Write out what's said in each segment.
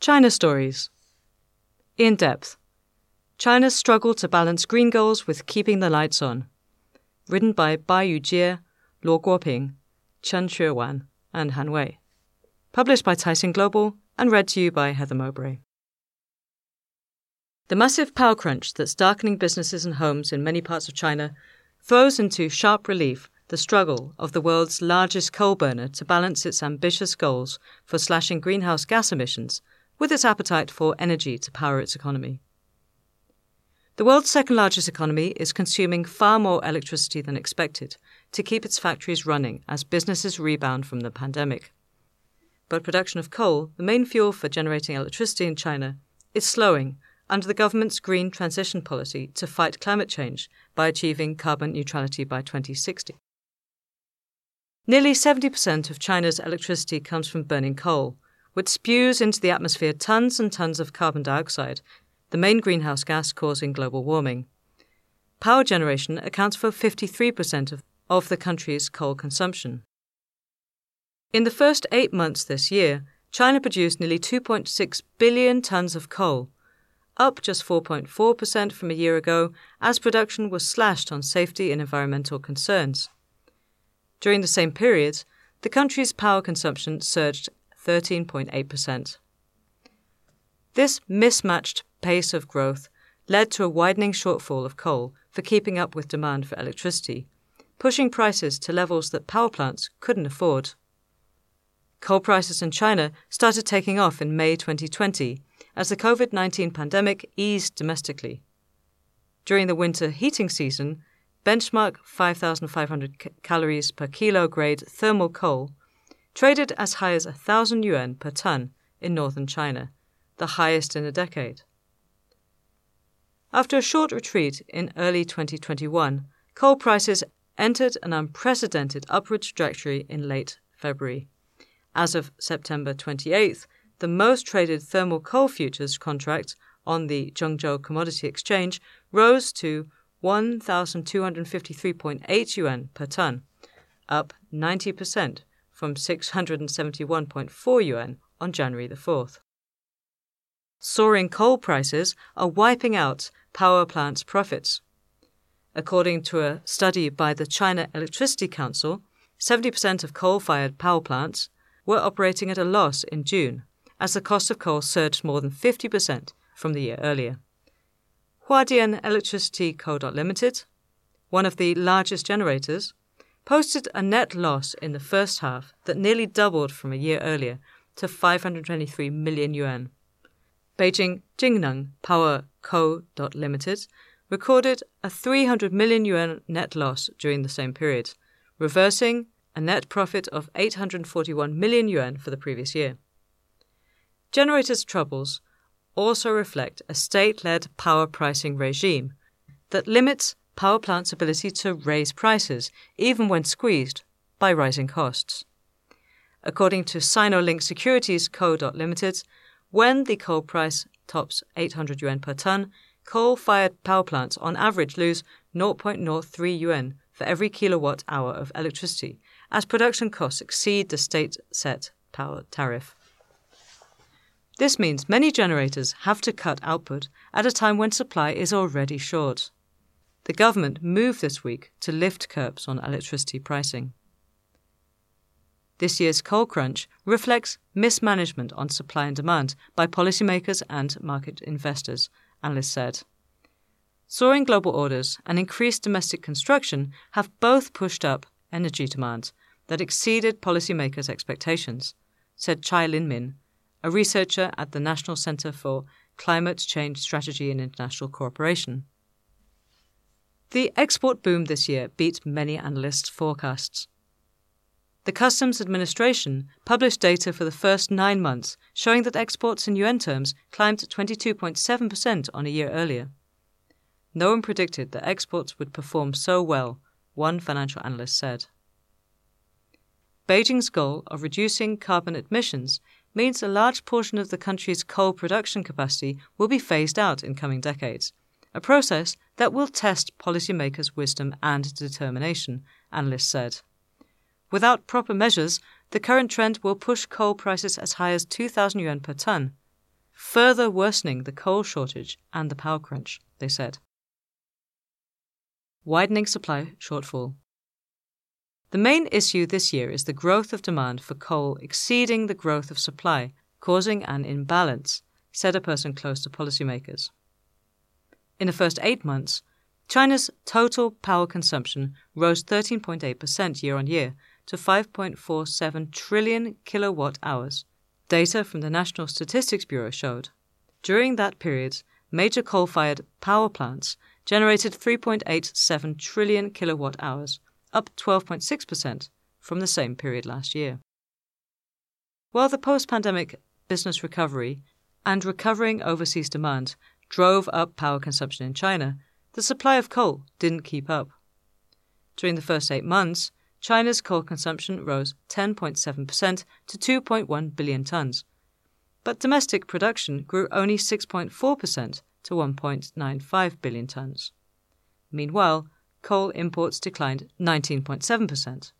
China Stories In Depth China's Struggle to Balance Green Goals with Keeping the Lights On. Written by Bai Yujie, Luo Guoping, Chen Xuewan, and Han Wei. Published by Caixin Global and read to you by Heather Mowbray. The massive power crunch that's darkening businesses and homes in many parts of China throws into sharp relief the struggle of the world's largest coal burner to balance its ambitious goals for slashing greenhouse gas emissions with its appetite for energy to power its economy. The world's second largest economy is consuming far more electricity than expected to keep its factories running as businesses rebound from the pandemic. But production of coal, the main fuel for generating electricity in China, is slowing under the government's green transition policy to fight climate change by achieving carbon neutrality by 2060. Nearly 70% of China's electricity comes from burning coal, which spews into the atmosphere tons and tons of carbon dioxide, the main greenhouse gas causing global warming. Power generation accounts for 53% of, of the country's coal consumption. In the first eight months this year, China produced nearly 2.6 billion tons of coal, up just 4.4% from a year ago, as production was slashed on safety and environmental concerns. During the same period, the country's power consumption surged 13.8%. This mismatched pace of growth led to a widening shortfall of coal for keeping up with demand for electricity, pushing prices to levels that power plants couldn't afford. Coal prices in China started taking off in May 2020 as the COVID 19 pandemic eased domestically. During the winter heating season, benchmark 5,500 calories per kilo grade thermal coal traded as high as 1,000 yuan per ton in northern China, the highest in a decade. After a short retreat in early 2021, coal prices entered an unprecedented upward trajectory in late February. As of September 28th, the most traded thermal coal futures contract on the Zhengzhou Commodity Exchange rose to 1,253.8 yuan per ton, up 90% from 671.4 yuan on January the 4th. Soaring coal prices are wiping out power plants' profits. According to a study by the China Electricity Council, 70% of coal fired power plants were operating at a loss in June, as the cost of coal surged more than 50% from the year earlier. Huadian Electricity Co. Limited, one of the largest generators, posted a net loss in the first half that nearly doubled from a year earlier to 523 million yuan. Beijing Jingneng Power Co. Limited recorded a 300 million yuan net loss during the same period, reversing a net profit of 841 million yuan for the previous year. Generators' troubles also reflect a state led power pricing regime that limits power plants' ability to raise prices, even when squeezed by rising costs. According to Sinolink Securities Co. Limited, when the coal price tops 800 yuan per ton, coal fired power plants on average lose 0.03 yuan for every kilowatt hour of electricity, as production costs exceed the state set power tariff. This means many generators have to cut output at a time when supply is already short. The government moved this week to lift curbs on electricity pricing. This year's coal crunch reflects mismanagement on supply and demand by policymakers and market investors, analysts said. Soaring global orders and increased domestic construction have both pushed up energy demand that exceeded policymakers' expectations, said Chai Lin-min, a researcher at the National Center for Climate Change Strategy and International Cooperation. The export boom this year beat many analysts' forecasts. The Customs Administration published data for the first nine months showing that exports in yuan terms climbed 22.7% on a year earlier. No one predicted that exports would perform so well, one financial analyst said. Beijing's goal of reducing carbon emissions means a large portion of the country's coal production capacity will be phased out in coming decades, a process that will test policymakers' wisdom and determination, analysts said. Without proper measures, the current trend will push coal prices as high as 2,000 yuan per ton, further worsening the coal shortage and the power crunch, they said. Widening supply shortfall. The main issue this year is the growth of demand for coal exceeding the growth of supply, causing an imbalance, said a person close to policymakers. In the first eight months, China's total power consumption rose 13.8% year on year to 5.47 trillion kilowatt hours. Data from the National Statistics Bureau showed. During that period, major coal fired power plants generated 3.87 trillion kilowatt hours, up 12.6% from the same period last year. While the post pandemic business recovery and recovering overseas demand drove up power consumption in China, the supply of coal didn't keep up. During the first eight months, China's coal consumption rose 10.7% to 2.1 billion tons. But domestic production grew only 6.4% to 1.95 billion tons. Meanwhile, coal imports declined 19.7%.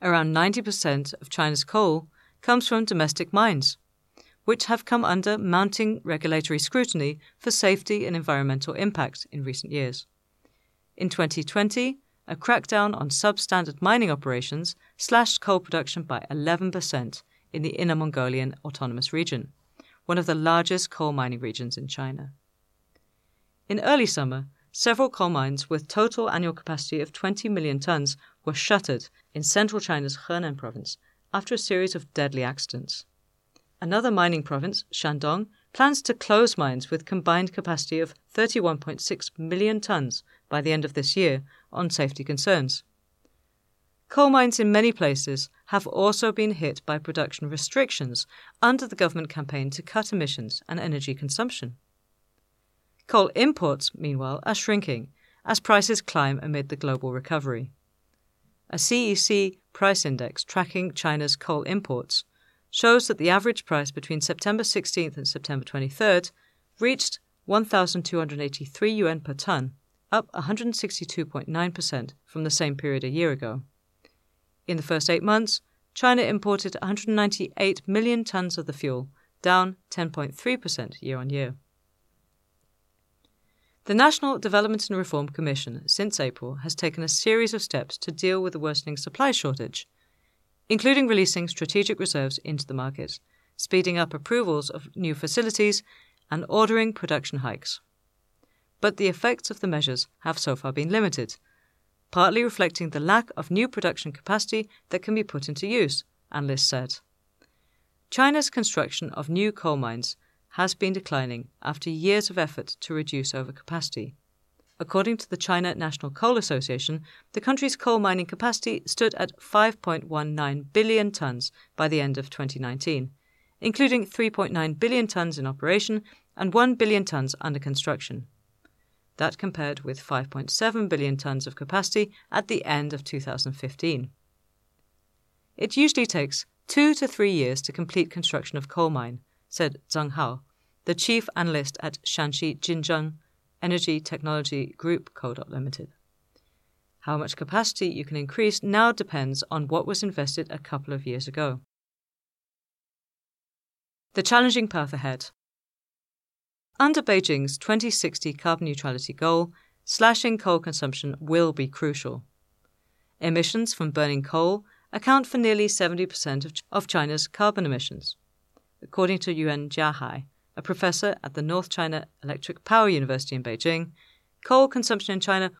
Around 90% of China's coal comes from domestic mines, which have come under mounting regulatory scrutiny for safety and environmental impact in recent years. In 2020, a crackdown on substandard mining operations slashed coal production by 11% in the Inner Mongolian Autonomous Region, one of the largest coal mining regions in China. In early summer, several coal mines with total annual capacity of 20 million tons were shuttered in central China's Henan province after a series of deadly accidents. Another mining province, Shandong, plans to close mines with combined capacity of 31.6 million tons by the end of this year on safety concerns. Coal mines in many places have also been hit by production restrictions under the government campaign to cut emissions and energy consumption. Coal imports, meanwhile, are shrinking as prices climb amid the global recovery. A CEC price index tracking China's coal imports shows that the average price between September 16th and September 23rd reached 1,283 yuan per ton, up 162.9% from the same period a year ago. In the first eight months, China imported 198 million tons of the fuel, down 10.3% year on year. The National Development and Reform Commission, since April, has taken a series of steps to deal with the worsening supply shortage, including releasing strategic reserves into the market, speeding up approvals of new facilities, and ordering production hikes. But the effects of the measures have so far been limited partly reflecting the lack of new production capacity that can be put into use, analysts said. China's construction of new coal mines has been declining after years of effort to reduce overcapacity. According to the China National Coal Association, the country's coal mining capacity stood at 5.19 billion tons by the end of 2019, including 3.9 billion tons in operation and 1 billion tons under construction. That compared with 5.7 billion tonnes of capacity at the end of 2015. It usually takes two to three years to complete construction of coal mine, said Zhang Hao, the chief analyst at Shanxi Jinzheng Energy Technology Group Co. Limited. How much capacity you can increase now depends on what was invested a couple of years ago. The challenging path ahead. Under Beijing's 2060 carbon neutrality goal, slashing coal consumption will be crucial. Emissions from burning coal account for nearly 70% of China's carbon emissions. According to Yuan Jiahai, a professor at the North China Electric Power University in Beijing, coal consumption in China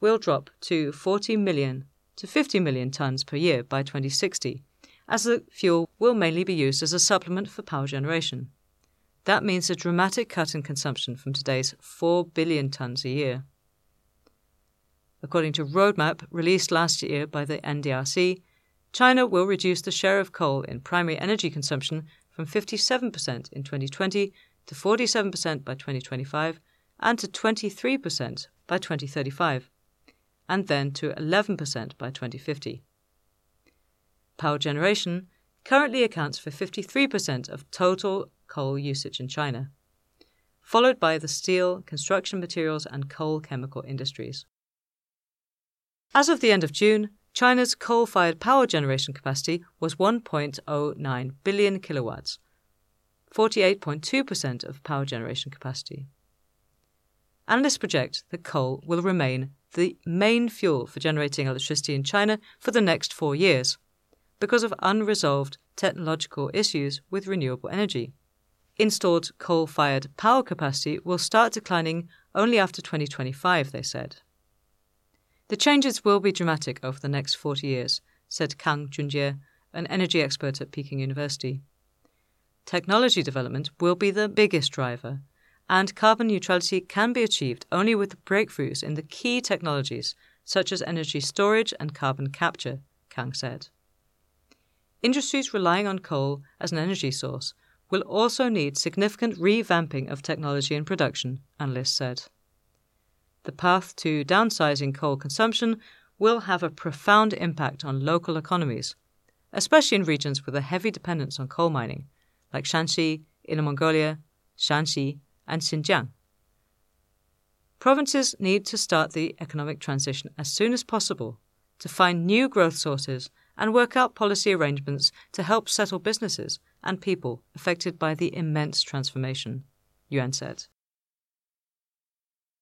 will drop to 40 million to 50 million tons per year by 2060, as the fuel will mainly be used as a supplement for power generation. That means a dramatic cut in consumption from today's 4 billion tonnes a year. According to Roadmap released last year by the NDRC, China will reduce the share of coal in primary energy consumption from 57% in 2020 to 47% by 2025 and to 23% by 2035, and then to 11% by 2050. Power generation currently accounts for 53% of total coal usage in China, followed by the steel, construction materials, and coal chemical industries. As of the end of June, China's coal fired power generation capacity was 1.09 billion kilowatts, 48.2% of power generation capacity. Analysts project that coal will remain the main fuel for generating electricity in China for the next four years because of unresolved technological issues with renewable energy. Installed coal fired power capacity will start declining only after 2025, they said. The changes will be dramatic over the next 40 years, said Kang Junjie, an energy expert at Peking University. Technology development will be the biggest driver, and carbon neutrality can be achieved only with breakthroughs in the key technologies such as energy storage and carbon capture, Kang said. Industries relying on coal as an energy source will also need significant revamping of technology and production, analysts said. The path to downsizing coal consumption will have a profound impact on local economies, especially in regions with a heavy dependence on coal mining, like Shanxi, Inner Mongolia, Shaanxi, and Xinjiang. Provinces need to start the economic transition as soon as possible to find new growth sources and work out policy arrangements to help settle businesses and people affected by the immense transformation, Yuan said.